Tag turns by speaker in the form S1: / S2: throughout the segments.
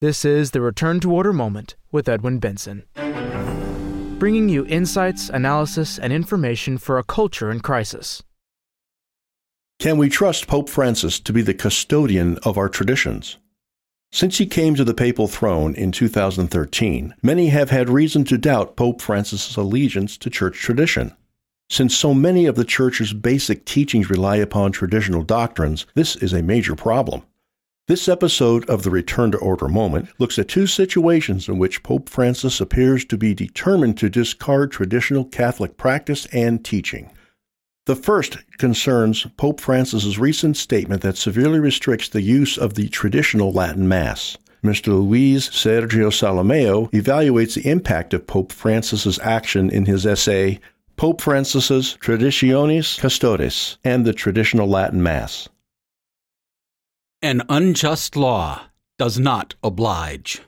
S1: This is the Return to Order Moment with Edwin Benson, bringing you insights, analysis, and information for a culture in crisis.
S2: Can we trust Pope Francis to be the custodian of our traditions? Since he came to the papal throne in 2013, many have had reason to doubt Pope Francis's allegiance to church tradition. Since so many of the Church's basic teachings rely upon traditional doctrines, this is a major problem. This episode of the Return to Order Moment looks at two situations in which Pope Francis appears to be determined to discard traditional Catholic practice and teaching. The first concerns Pope Francis's recent statement that severely restricts the use of the traditional Latin Mass. Mr. Luis Sergio Solimeo evaluates the impact of Pope Francis's action in his essay Pope Francis's Traditionis Custodes and the Traditional Latin Mass.
S3: An unjust law does not oblige.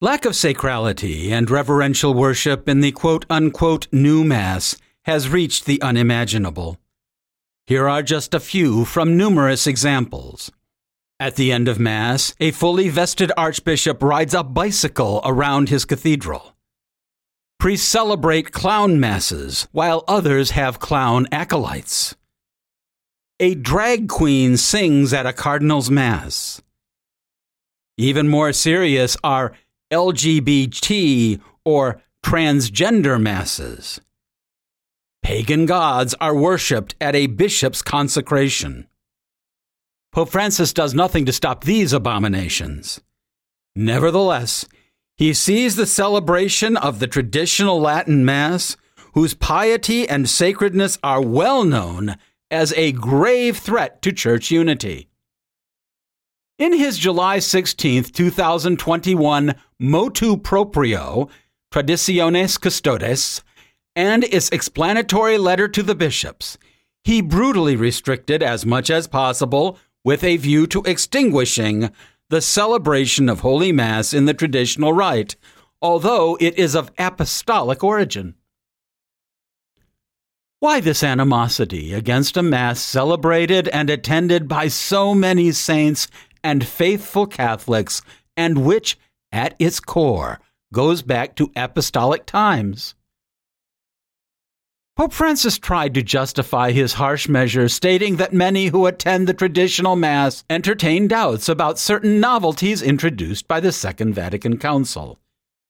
S3: Lack of sacrality and reverential worship in the quote unquote new Mass has reached the unimaginable. Here are just a few from numerous examples. At the end of Mass, a fully vested archbishop rides a bicycle around his cathedral. Priests celebrate clown masses, while others have clown acolytes. A drag queen sings at a cardinal's mass. Even more serious are LGBT or transgender masses. Pagan gods are worshipped at a bishop's consecration. Pope Francis does nothing to stop these abominations. Nevertheless, he sees the celebration of the traditional Latin Mass, whose piety and sacredness are well known, as a grave threat to church unity. In his July 16, 2021 Motu Proprio, Traditionis Custodes, and its explanatory letter to the bishops, he brutally restricted as much as possible with a view to extinguishing the celebration of Holy Mass in the traditional rite, although it is of apostolic origin. Why this animosity against a Mass celebrated and attended by so many saints and faithful Catholics, and which, at its core, goes back to apostolic times. Pope Francis tried to justify his harsh measures, stating that many who attend the traditional Mass entertain doubts about certain novelties introduced by the Second Vatican Council.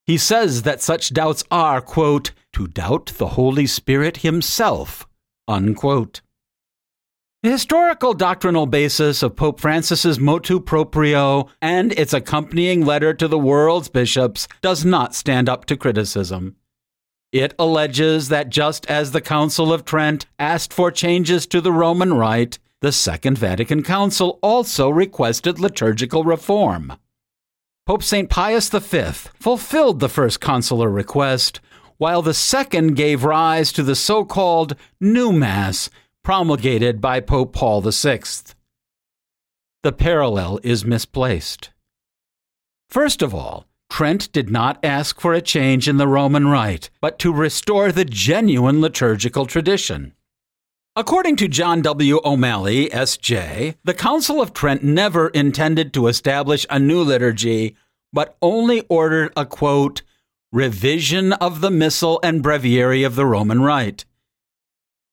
S3: He says that such doubts are, quote, to doubt the Holy Spirit himself, unquote. The historical doctrinal basis of Pope Francis's motu proprio and its accompanying letter to the world's bishops does not stand up to criticism. It alleges that just as the Council of Trent asked for changes to the Roman Rite, the Second Vatican Council also requested liturgical reform. Pope St. Pius V fulfilled the first consular request, while the second gave rise to the so called New Mass promulgated by Pope Paul VI. The parallel is misplaced. First of all, Trent did not ask for a change in the Roman Rite, but to restore the genuine liturgical tradition. According to John W. O'Malley, S.J., the Council of Trent never intended to establish a new liturgy, but only ordered a quote, revision of the Missal and Breviary of the Roman Rite.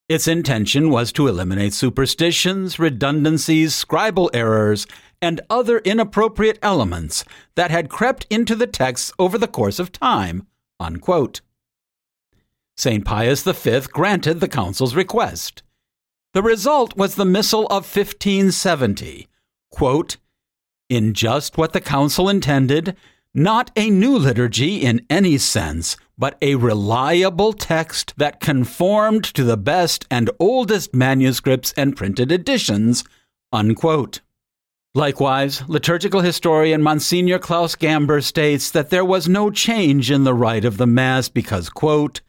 S3: Its intention was to eliminate superstitions, redundancies, scribal errors, and other inappropriate elements that had crept into the texts over the course of time. Unquote. St. Pius V granted the Council's request. The result was the Missal of 1570, quote, in just what the Council intended, not a new liturgy in any sense, but a reliable text that conformed to the best and oldest manuscripts and printed editions. Unquote. Likewise, liturgical historian Monsignor Klaus Gamber states that there was no change in the rite of the Mass because, quote,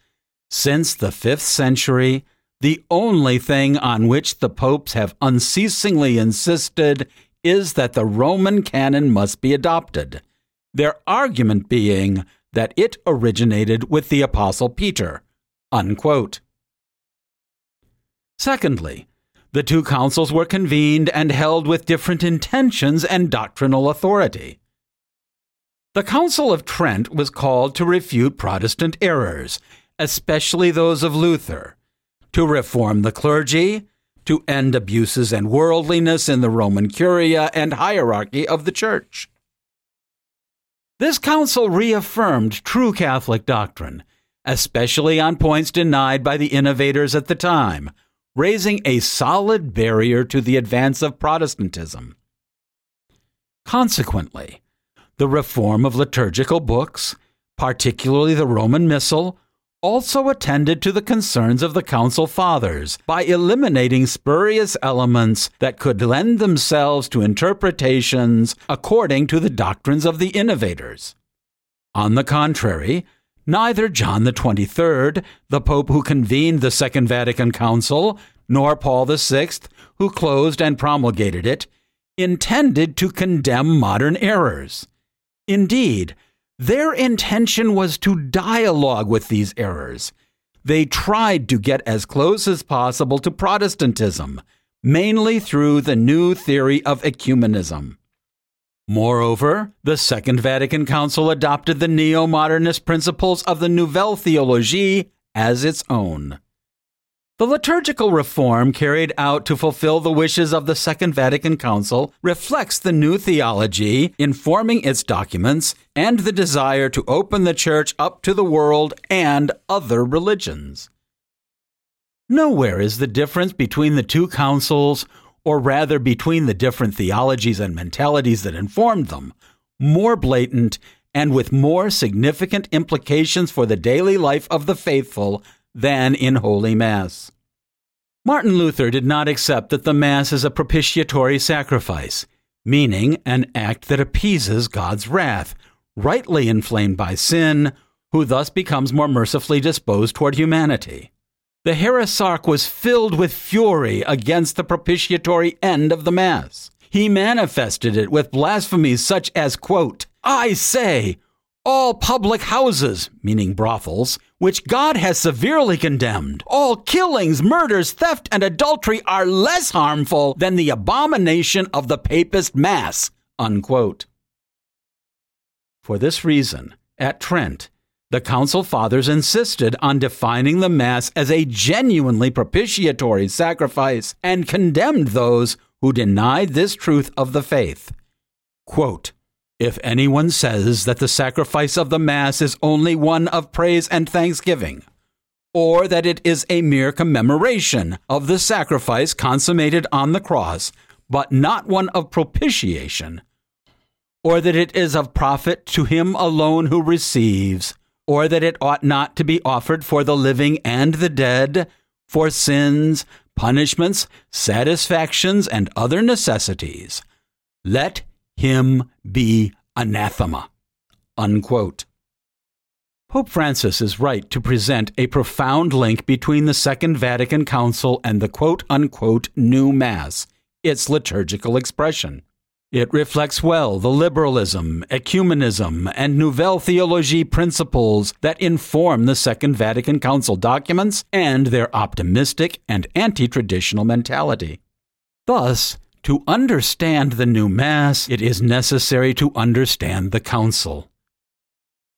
S3: since the fifth century, the only thing on which the popes have unceasingly insisted is that the Roman canon must be adopted, their argument being that it originated with the Apostle Peter. Unquote. Secondly, the two councils were convened and held with different intentions and doctrinal authority. The Council of Trent was called to refute Protestant errors, especially those of Luther, to reform the clergy, to end abuses and worldliness in the Roman curia and hierarchy of the Church. This council reaffirmed true Catholic doctrine, especially on points denied by the innovators at the time, raising a solid barrier to the advance of Protestantism. Consequently, the reform of liturgical books, particularly the Roman Missal, also attended to the concerns of the Council Fathers by eliminating spurious elements that could lend themselves to interpretations according to the doctrines of the innovators. On the contrary, neither John the Twenty-Third, the Pope who convened the Second Vatican Council, nor Paul VI, who closed and promulgated it, intended to condemn modern errors. Indeed, their intention was to dialogue with these errors. They tried to get as close as possible to Protestantism, mainly through the new theory of ecumenism. Moreover, the Second Vatican Council adopted the neo modernist principles of the Nouvelle Theologie as its own. The liturgical reform carried out to fulfill the wishes of the Second Vatican Council reflects the new theology informing its documents and the desire to open the Church up to the world and other religions. Nowhere is the difference between the two councils, or rather between the different theologies and mentalities that informed them, more blatant and with more significant implications for the daily life of the faithful than in Holy Mass. Martin Luther did not accept that the Mass is a propitiatory sacrifice, meaning an act that appeases God's wrath, rightly inflamed by sin, who thus becomes more mercifully disposed toward humanity. The heresiarch was filled with fury against the propitiatory end of the Mass. He manifested it with blasphemies such as, quote, I say, all public houses, meaning brothels, which God has severely condemned. All killings, murders, theft, and adultery are less harmful than the abomination of the papist mass. Unquote. For this reason, at Trent, the Council Fathers insisted on defining the Mass as a genuinely propitiatory sacrifice and condemned those who denied this truth of the faith. Quote, if anyone says that the sacrifice of the Mass is only one of praise and thanksgiving, or that it is a mere commemoration of the sacrifice consummated on the cross, but not one of propitiation, or that it is of profit to him alone who receives, or that it ought not to be offered for the living and the dead, for sins, punishments, satisfactions, and other necessities, let him be anathema. Unquote. Pope Francis is right to present a profound link between the Second Vatican Council and the quote unquote new Mass, its liturgical expression. It reflects well the liberalism, ecumenism, and Nouvelle Theologie principles that inform the Second Vatican Council documents and their optimistic and anti traditional mentality. Thus, to understand the new Mass, it is necessary to understand the Council.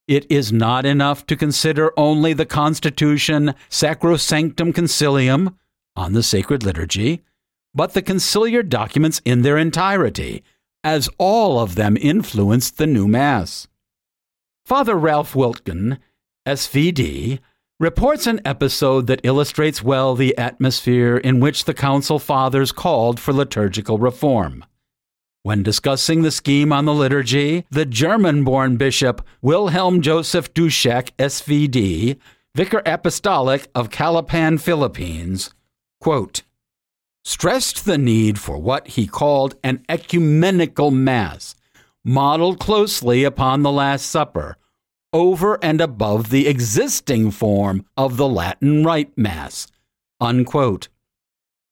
S3: It is not enough to consider only the Constitution Sacrosanctum Concilium on the sacred liturgy, but the conciliar documents in their entirety, as all of them influenced the new Mass. Father Ralph Wiltgen, SVD, reports an episode that illustrates well the atmosphere in which the Council Fathers called for liturgical reform. When discussing the scheme on the liturgy, the German born bishop Wilhelm Joseph Duschak, SVD, Vicar Apostolic of Calapan, Philippines, quote, stressed the need for what he called an ecumenical Mass, modeled closely upon the Last Supper, over and above the existing form of the Latin Rite Mass. Unquote.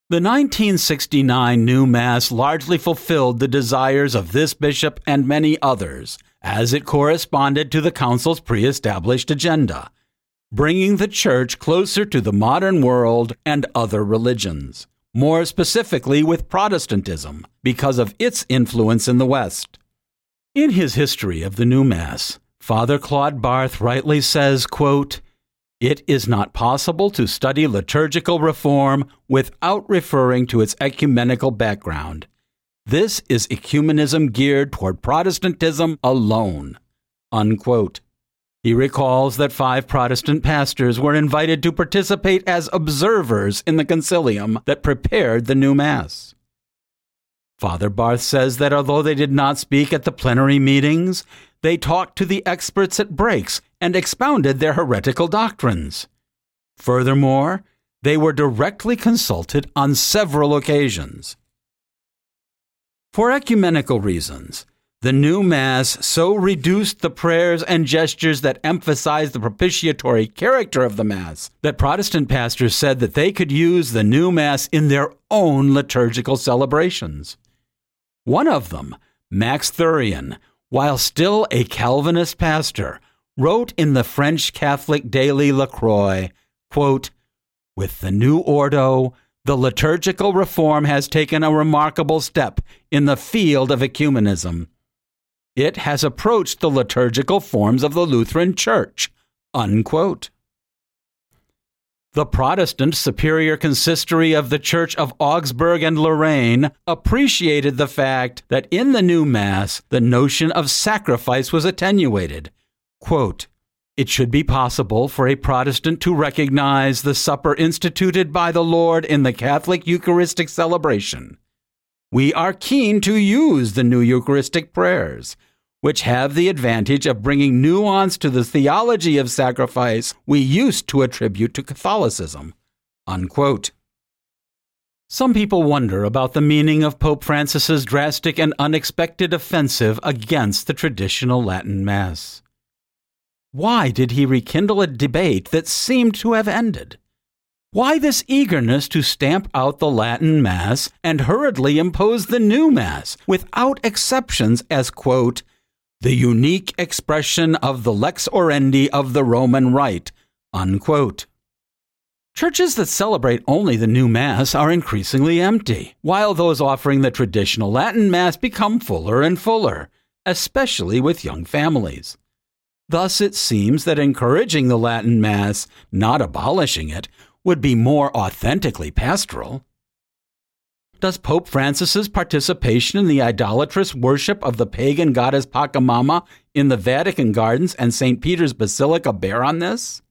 S3: The 1969 new Mass largely fulfilled the desires of this bishop and many others, as it corresponded to the Council's pre established agenda, bringing the Church closer to the modern world and other religions. more specifically with Protestantism, because of its influence in the West. In his history of the new Mass, Father Claude Barthe rightly says, quote, It is not possible to study liturgical reform without referring to its ecumenical background. This is ecumenism geared toward Protestantism alone. Unquote. He recalls that five Protestant pastors were invited to participate as observers in the concilium that prepared the new Mass. Father Barthe says that although they did not speak at the plenary meetings, they talked to the experts at breaks and expounded their heretical doctrines. Furthermore, they were directly consulted on several occasions. For ecumenical reasons, the new Mass so reduced the prayers and gestures that emphasized the propitiatory character of the Mass that Protestant pastors said that they could use the new Mass in their own liturgical celebrations. One of them, Max Thurian, while still a Calvinist pastor, wrote in the French Catholic daily La Croix, quote, With the new Ordo, the liturgical reform has taken a remarkable step in the field of ecumenism it has approached the liturgical forms of the Lutheran Church. Unquote. The Protestant Superior Consistory of the Church of Augsburg and Lorraine appreciated the fact that in the new Mass the notion of sacrifice was attenuated. Quote, it should be possible for a Protestant to recognize the supper instituted by the Lord in the Catholic Eucharistic celebration we are keen to use the new Eucharistic prayers, which have the advantage of bringing nuance to the theology of sacrifice we used to attribute to Catholicism. Unquote. Some people wonder about the meaning of Pope Francis's drastic and unexpected offensive against the traditional Latin Mass. Why did he rekindle a debate that seemed to have ended? Why this eagerness to stamp out the Latin Mass and hurriedly impose the new Mass without exceptions as, quote, the unique expression of the lex orandi of the Roman Rite, unquote. Churches that celebrate only the new Mass are increasingly empty, while those offering the traditional Latin Mass become fuller and fuller, especially with young families. Thus, it seems that encouraging the Latin Mass, not abolishing it, would be more authentically pastoral. Does Pope Francis's participation in the idolatrous worship of the pagan goddess Pachamama in the Vatican Gardens and St. Peter's Basilica bear on this?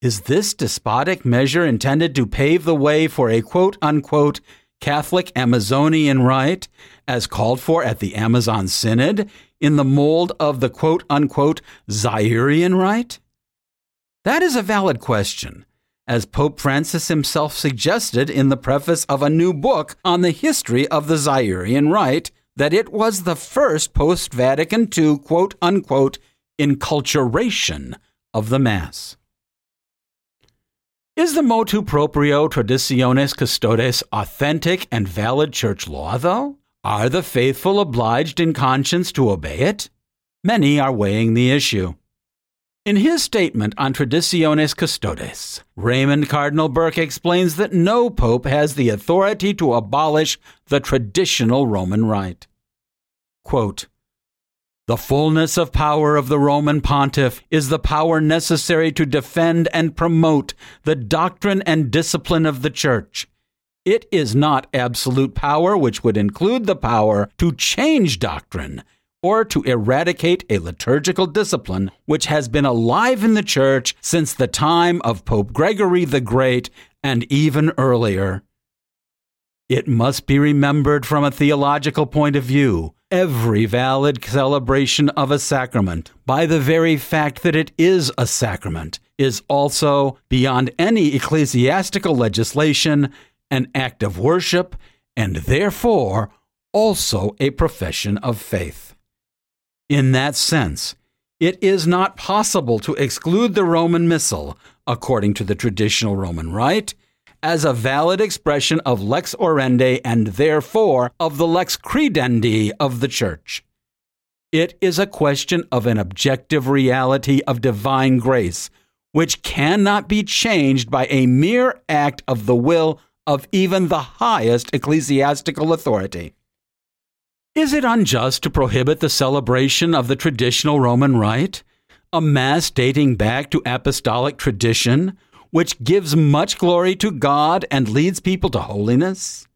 S3: Is this despotic measure intended to pave the way for a quote unquote Catholic Amazonian rite, as called for at the Amazon Synod, in the mold of the quote unquote Zairean rite? That is a valid question as Pope Francis himself suggested in the preface of a new book on the history of the Zairean Rite, that it was the first post Vatican II quote unquote enculturation of the Mass. Is the motu proprio Traditionis Custodes authentic and valid church law, though? Are the faithful obliged in conscience to obey it? Many are weighing the issue. In his statement on Traditionis Custodes, Raymond Cardinal Burke explains that no pope has the authority to abolish the traditional Roman rite. Quote, the fullness of power of the Roman pontiff is the power necessary to defend and promote the doctrine and discipline of the Church. It is not absolute power, which would include the power to change doctrine or to eradicate a liturgical discipline which has been alive in the Church since the time of Pope Gregory the Great and even earlier. It must be remembered from a theological point of view every valid celebration of a sacrament, by the very fact that it is a sacrament, is also, beyond any ecclesiastical legislation, an act of worship, and therefore also a profession of faith. In that sense, it is not possible to exclude the Roman Missal, according to the traditional Roman rite, as a valid expression of lex orandi and therefore of the lex credendi of the Church. It is a question of an objective reality of divine grace, which cannot be changed by a mere act of the will of even the highest ecclesiastical authority. Is it unjust to prohibit the celebration of the traditional Roman rite, a Mass dating back to apostolic tradition, which gives much glory to God and leads people to holiness?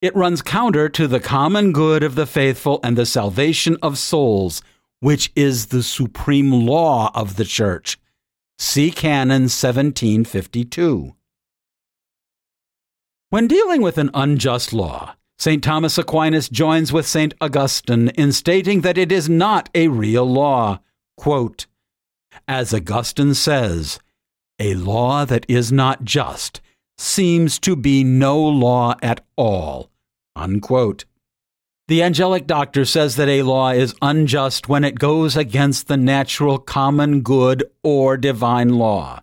S3: It runs counter to the common good of the faithful and the salvation of souls, which is the supreme law of the Church. See Canon 1752. When dealing with an unjust law, St. Thomas Aquinas joins with St. Augustine in stating that it is not a real law. Quote, As Augustine says, a law that is not just seems to be no law at all. Unquote. The angelic doctor says that a law is unjust when it goes against the natural common good or divine law.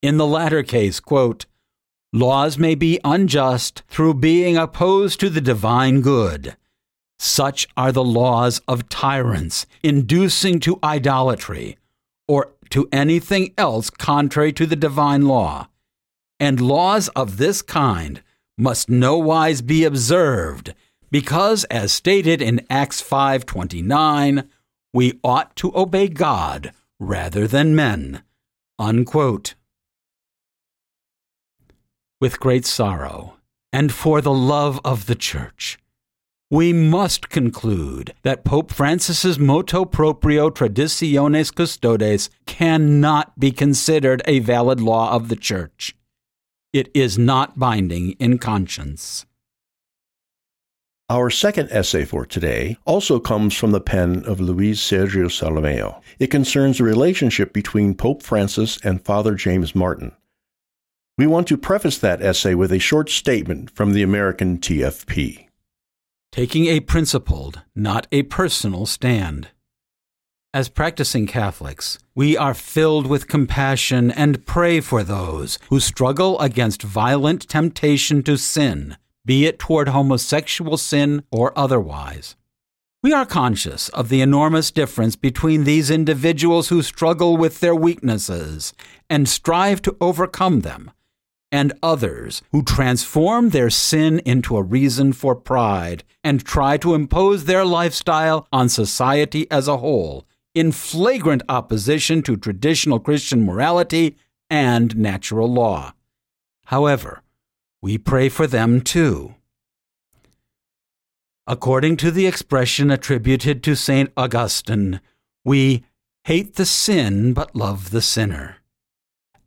S3: In the latter case, quote, laws may be unjust through being opposed to the divine good. Such are the laws of tyrants, inducing to idolatry, or to anything else contrary to the divine law. And laws of this kind must nowise be observed because as stated in Acts 5:29, we ought to obey God rather than men. Unquote. With great sorrow and for the love of the church, we must conclude that Pope Francis's motu proprio Traditionis Custodes cannot be considered a valid law of the Church. It is not binding in conscience.
S2: Our second essay for today also comes from the pen of Luis Sergio Solimeo. It concerns the relationship between Pope Francis and Father James Martin. We want to preface that essay with a short statement from the American TFP.
S3: Taking a principled, not a personal stand. As practicing Catholics, we are filled with compassion and pray for those who struggle against violent temptation to sin be it toward homosexual sin or otherwise. We are conscious of the enormous difference between these individuals who struggle with their weaknesses and strive to overcome them, and others who transform their sin into a reason for pride and try to impose their lifestyle on society as a whole in flagrant opposition to traditional Christian morality and natural law. However, we pray for them too. According to the expression attributed to St. Augustine, we hate the sin but love the sinner.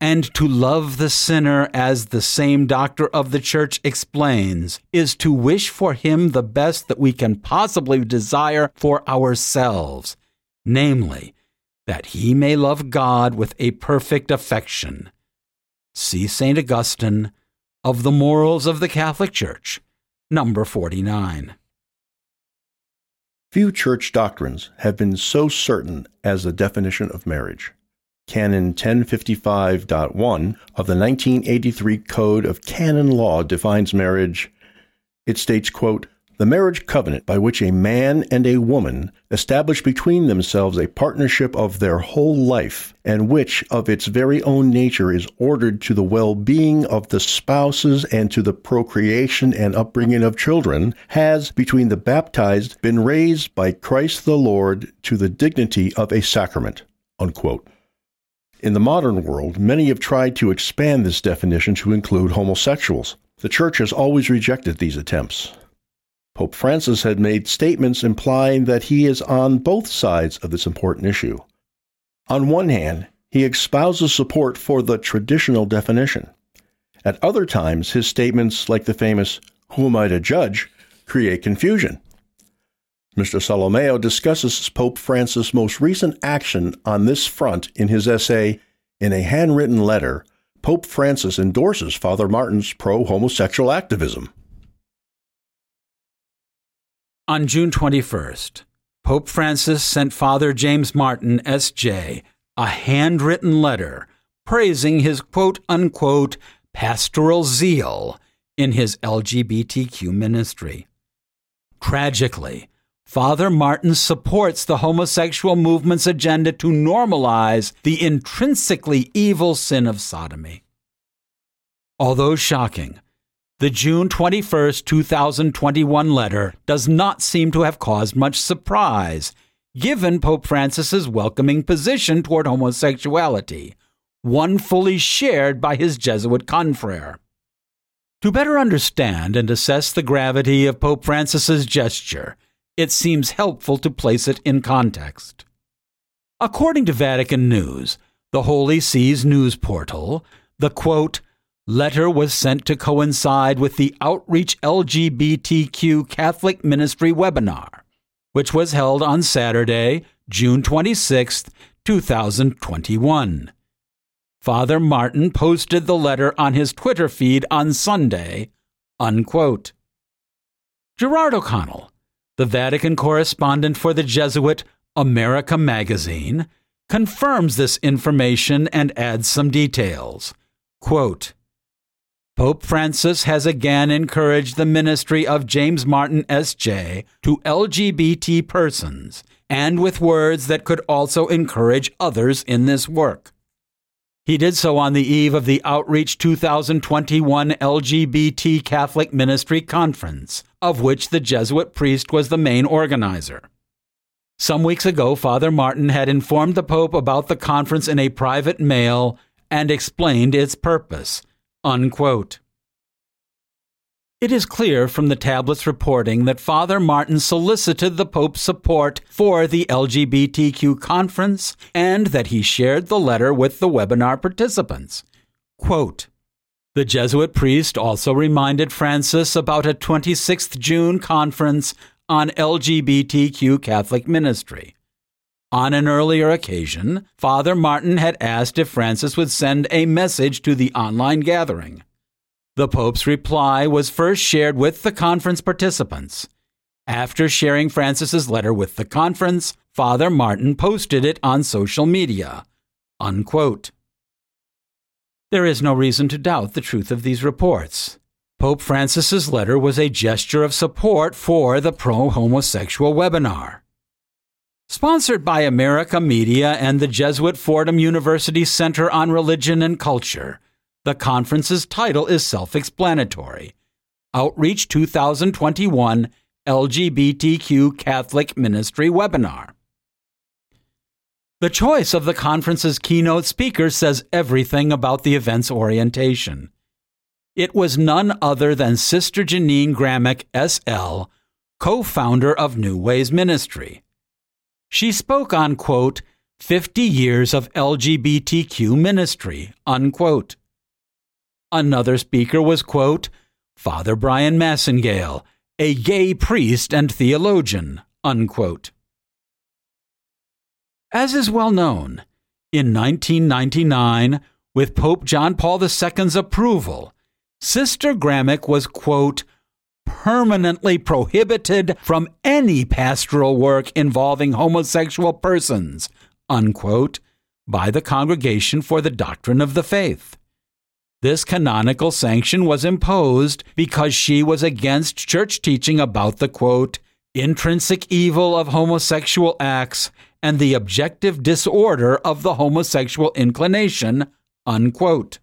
S3: And to love the sinner, as the same doctor of the church explains, is to wish for him the best that we can possibly desire for ourselves, namely, that he may love God with a perfect affection. See St. Augustine, of the Morals of the Catholic Church, number 49.
S2: Few church doctrines have been so certain as the definition of marriage. Canon 1055.1 of the 1983 Code of Canon Law defines marriage. It states, quote, the marriage covenant by which a man and a woman establish between themselves a partnership of their whole life, and which of its very own nature is ordered to the well being of the spouses and to the procreation and upbringing of children, has, between the baptized, been raised by Christ the Lord to the dignity of a sacrament. Unquote. In the modern world, many have tried to expand this definition to include homosexuals. The Church has always rejected these attempts. Pope Francis had made statements implying that he is on both sides of this important issue. On one hand, he espouses support for the traditional definition. At other times, his statements, like the famous, Who am I to judge, create confusion. Mr. Solimeo discusses Pope Francis' most recent action on this front in his essay, In a Handwritten Letter Pope Francis endorses Father Martin's pro homosexual activism.
S3: On June 21st, Pope Francis sent Father James Martin, S.J., a handwritten letter praising his quote unquote pastoral zeal in his LGBTQ ministry. Tragically, Father Martin supports the homosexual movement's agenda to normalize the intrinsically evil sin of sodomy. Although shocking, the June 21, 2021 letter does not seem to have caused much surprise, given Pope Francis's welcoming position toward homosexuality, one fully shared by his Jesuit confrere. To better understand and assess the gravity of Pope Francis's gesture, it seems helpful to place it in context. According to Vatican News, the Holy See's news portal, the quote, letter was sent to coincide with the Outreach LGBTQ Catholic Ministry webinar, which was held on Saturday, June 26, 2021. Father Martin posted the letter on his Twitter feed on Sunday. Unquote. Gerard O'Connell, the Vatican correspondent for the Jesuit America magazine, confirms this information and adds some details. Quote, Pope Francis has again encouraged the ministry of James Martin S.J. to LGBT persons, and with words that could also encourage others in this work. He did so on the eve of the Outreach 2021 LGBT Catholic Ministry Conference, of which the Jesuit priest was the main organizer. Some weeks ago, Father Martin had informed the Pope about the conference in a private mail and explained its purpose. Unquote. It is clear from the tablet's reporting that Father Martin solicited the Pope's support for the LGBTQ conference and that he shared the letter with the webinar participants. Quote, the Jesuit priest also reminded Francis about a 26th June conference on LGBTQ Catholic ministry. On an earlier occasion, Father Martin had asked if Francis would send a message to the online gathering. The Pope's reply was first shared with the conference participants. After sharing Francis's letter with the conference, Father Martin posted it on social media. Unquote. There is no reason to doubt the truth of these reports. Pope Francis's letter was a gesture of support for the pro homosexual webinar. Sponsored by America Media and the Jesuit Fordham University Center on Religion and Culture, the conference's title is self explanatory Outreach 2021 LGBTQ Catholic Ministry Webinar. The choice of the conference's keynote speaker says everything about the event's orientation. It was none other than Sister Jeannine Gramick, S.L., co founder of New Ways Ministry. She spoke on, quote, 50 years of LGBTQ ministry, unquote. Another speaker was, quote, Father Bryan Massingale, a gay priest and theologian, unquote. As is well known, in 1999, with Pope John Paul II's approval, Sister Gramick was, quote, permanently prohibited from any pastoral work involving homosexual persons, unquote, by the Congregation for the Doctrine of the Faith. This canonical sanction was imposed because she was against church teaching about the quote, intrinsic evil of homosexual acts and the objective disorder of the homosexual inclination, unquote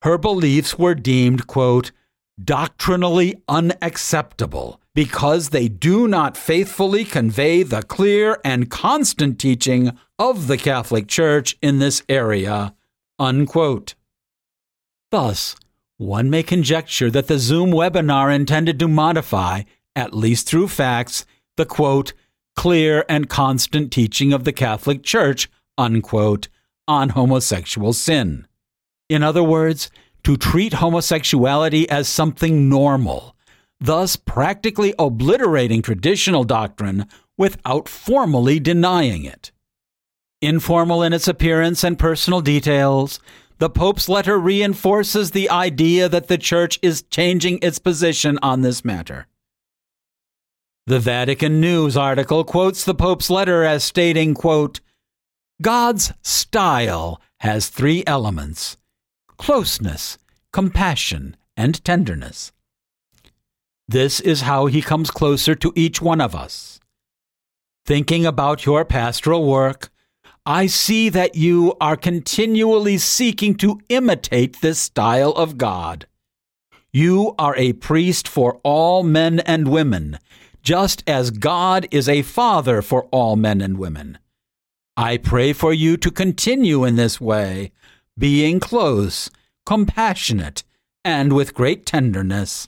S3: her beliefs were deemed, quote, doctrinally unacceptable because they do not faithfully convey the clear and constant teaching of the Catholic Church in this area, unquote. Thus, one may conjecture that the Zoom webinar intended to modify, at least through facts, the quote, clear and constant teaching of the Catholic Church, unquote, on homosexual sin. In other words, to treat homosexuality as something normal, thus practically obliterating traditional doctrine without formally denying it. Informal in its appearance and personal details, the Pope's letter reinforces the idea that the Church is changing its position on this matter. The Vatican News article quotes the Pope's letter as stating, quote, God's style has three elements closeness, compassion, and tenderness. This is how he comes closer to each one of us. Thinking about your pastoral work, I see that you are continually seeking to imitate this style of God. You are a priest for all men and women, just as God is a father for all men and women. I pray for you to continue in this way, being close, compassionate, and with great tenderness.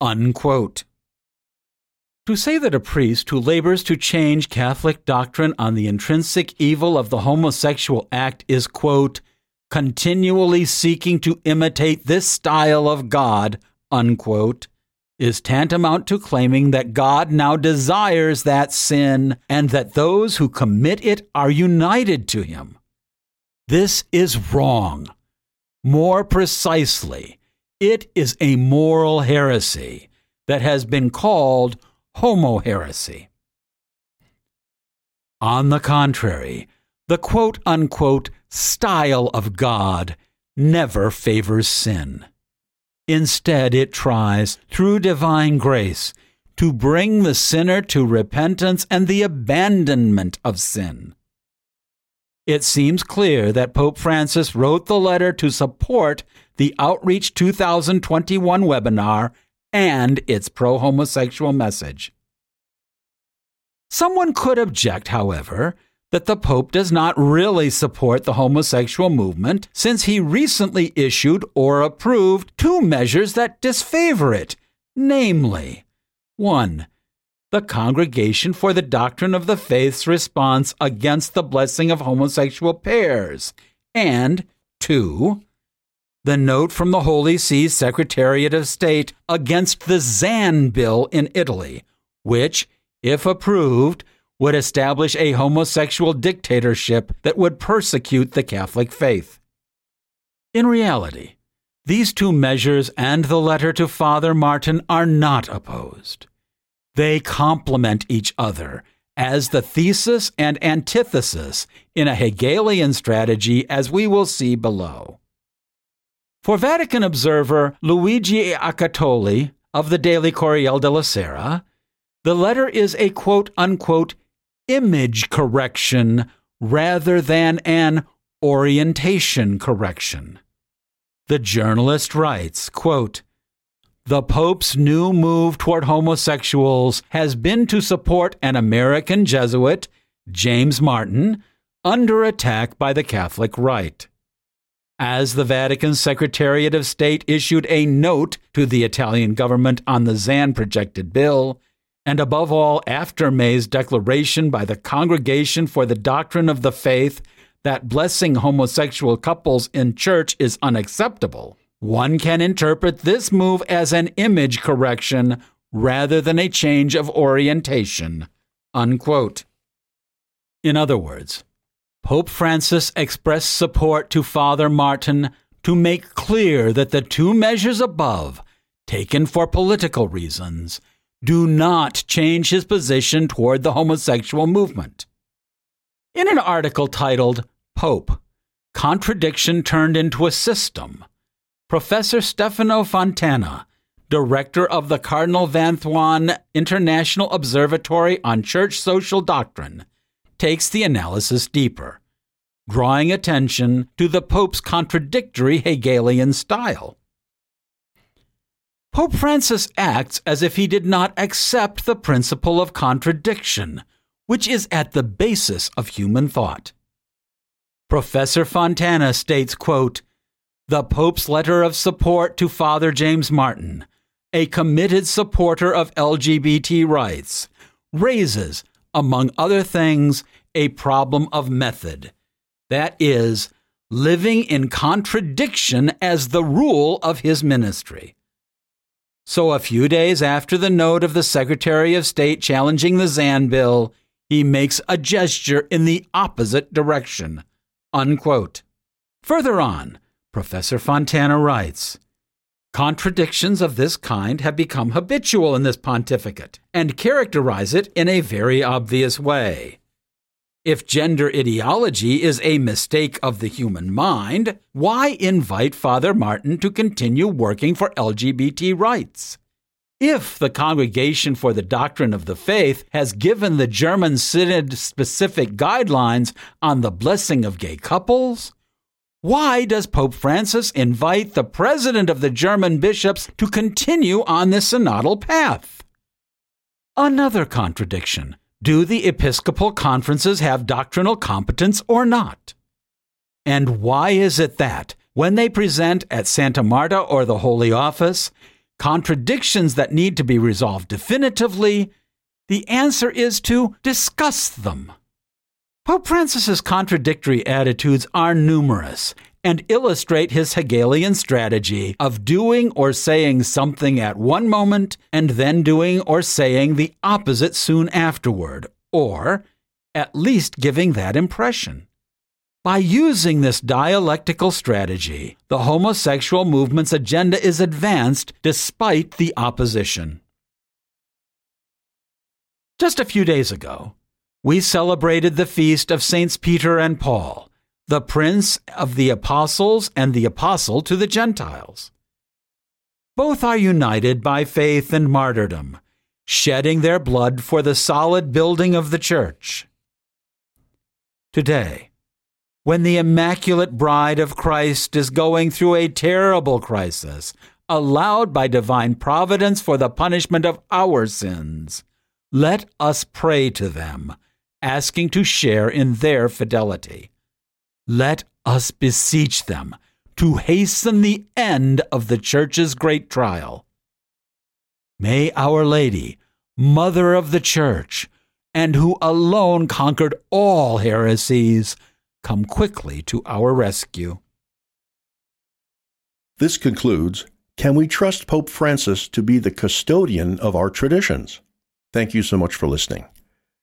S3: Unquote. To say that a priest who labors to change Catholic doctrine on the intrinsic evil of the homosexual act is, quote, continually seeking to imitate this style of God, unquote, is tantamount to claiming that God now desires that sin and that those who commit it are united to him. This is wrong. More precisely, it is a moral heresy that has been called homo heresy. On the contrary, the quote unquote style of God never favors sin. Instead, it tries, through divine grace, to bring the sinner to repentance and the abandonment of sin. It seems clear that Pope Francis wrote the letter to support the Outreach 2021 webinar and its pro homosexual message. Someone could object, however, that the Pope does not really support the homosexual movement since he recently issued or approved two measures that disfavor it, namely 1 the Congregation for the Doctrine of the Faith's response against the blessing of homosexual pairs, and 2. The note from the Holy See's Secretariat of State against the Zan bill in Italy, which, if approved, would establish a homosexual dictatorship that would persecute the Catholic faith. In reality, these two measures and the letter to Father Martin are not opposed. They complement each other as the thesis and antithesis in a Hegelian strategy, as we will see below. For Vatican observer Luigi Accattoli of the Daily Corriere della Sera, the letter is a quote unquote image correction rather than an orientation correction. The journalist writes, quote, the Pope's new move toward homosexuals has been to support an American Jesuit, James Martin, under attack by the Catholic right. As the Vatican Secretariat of State issued a note to the Italian government on the Zan projected bill, and above all, after May's declaration by the Congregation for the Doctrine of the Faith that blessing homosexual couples in church is unacceptable, one can interpret this move as an image correction rather than a change of orientation. Unquote. In other words, Pope Francis expressed support to Father Martin to make clear that the two measures above, taken for political reasons, do not change his position toward the homosexual movement. In an article titled Pope Contradiction Turned into a System, Professor Stefano Fontana, director of the Cardinal Van Thuan International Observatory on Church Social Doctrine, takes the analysis deeper, drawing attention to the Pope's contradictory Hegelian style. Pope Francis acts as if he did not accept the principle of contradiction, which is at the basis of human thought. Professor Fontana states, quote, the Pope's letter of support to Father James Martin, a committed supporter of LGBT rights, raises, among other things, a problem of method. That is, living in contradiction as the rule of his ministry. So, a few days after the note of the Secretary of State challenging the Zan bill, he makes a gesture in the opposite direction. Unquote. Further on, Professor Fontana writes Contradictions of this kind have become habitual in this pontificate and characterize it in a very obvious way. If gender ideology is a mistake of the human mind, why invite Father Martin to continue working for LGBT rights? If the Congregation for the Doctrine of the Faith has given the German Synod specific guidelines on the blessing of gay couples, Why does Pope Francis invite the president of the German bishops to continue on this synodal path? Another contradiction. Do the episcopal conferences have doctrinal competence or not? And why is it that, when they present at Santa Marta or the Holy Office, contradictions that need to be resolved definitively, the answer is to discuss them? Pope Francis's contradictory attitudes are numerous and illustrate his Hegelian strategy of doing or saying something at one moment and then doing or saying the opposite soon afterward, or at least giving that impression. By using this dialectical strategy, the homosexual movement's agenda is advanced despite the opposition. Just a few days ago, we celebrated the feast of Saints Peter and Paul, the prince of the apostles and the apostle to the Gentiles. Both are united by faith and martyrdom, shedding their blood for the solid building of the church. Today, when the Immaculate Bride of Christ is going through a terrible crisis, allowed by divine providence for the punishment of our sins, let us pray to them, asking to share in their fidelity. Let us beseech them to hasten the end of the Church's great trial. May Our Lady, Mother of the Church, and who alone conquered all heresies, come quickly to our rescue.
S2: This concludes Can We Trust Pope Francis to be the custodian of our traditions? Thank you so much for listening.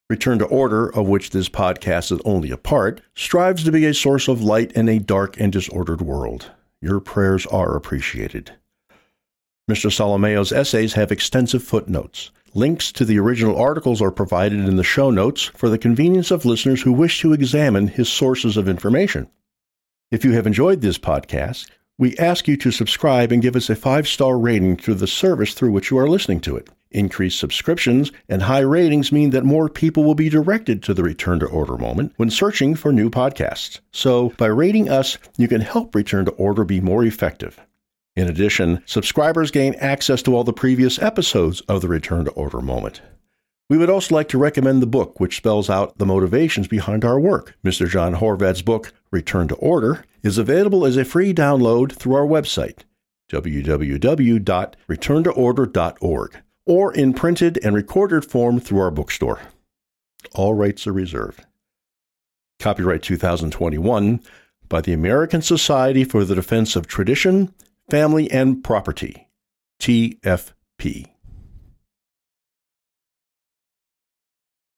S2: Return to Order, of which this podcast is only a part, strives to be a source of light in a dark and disordered world. Your prayers are appreciated. Mr. Solimeo's essays have extensive footnotes. Links to the original articles are provided in the show notes for the convenience of listeners who wish to examine his sources of information. If you have enjoyed this podcast, we ask you to subscribe and give us a five star rating through the service through which you are listening to it. Increased subscriptions and high ratings mean that more people will be directed to the Return to Order moment when searching for new podcasts. So, by rating us, you can help Return to Order be more effective. In addition, subscribers gain access to all the previous episodes of the Return to Order moment. We would also like to recommend the book, which spells out the motivations behind our work. Mr. John Horvat's book, Return to Order, is available as a free download through our website, www.returntoorder.org or in printed and recorded form through our bookstore. All rights are reserved. Copyright 2021 by the American Society for the Defense of Tradition, Family, and Property, TFP.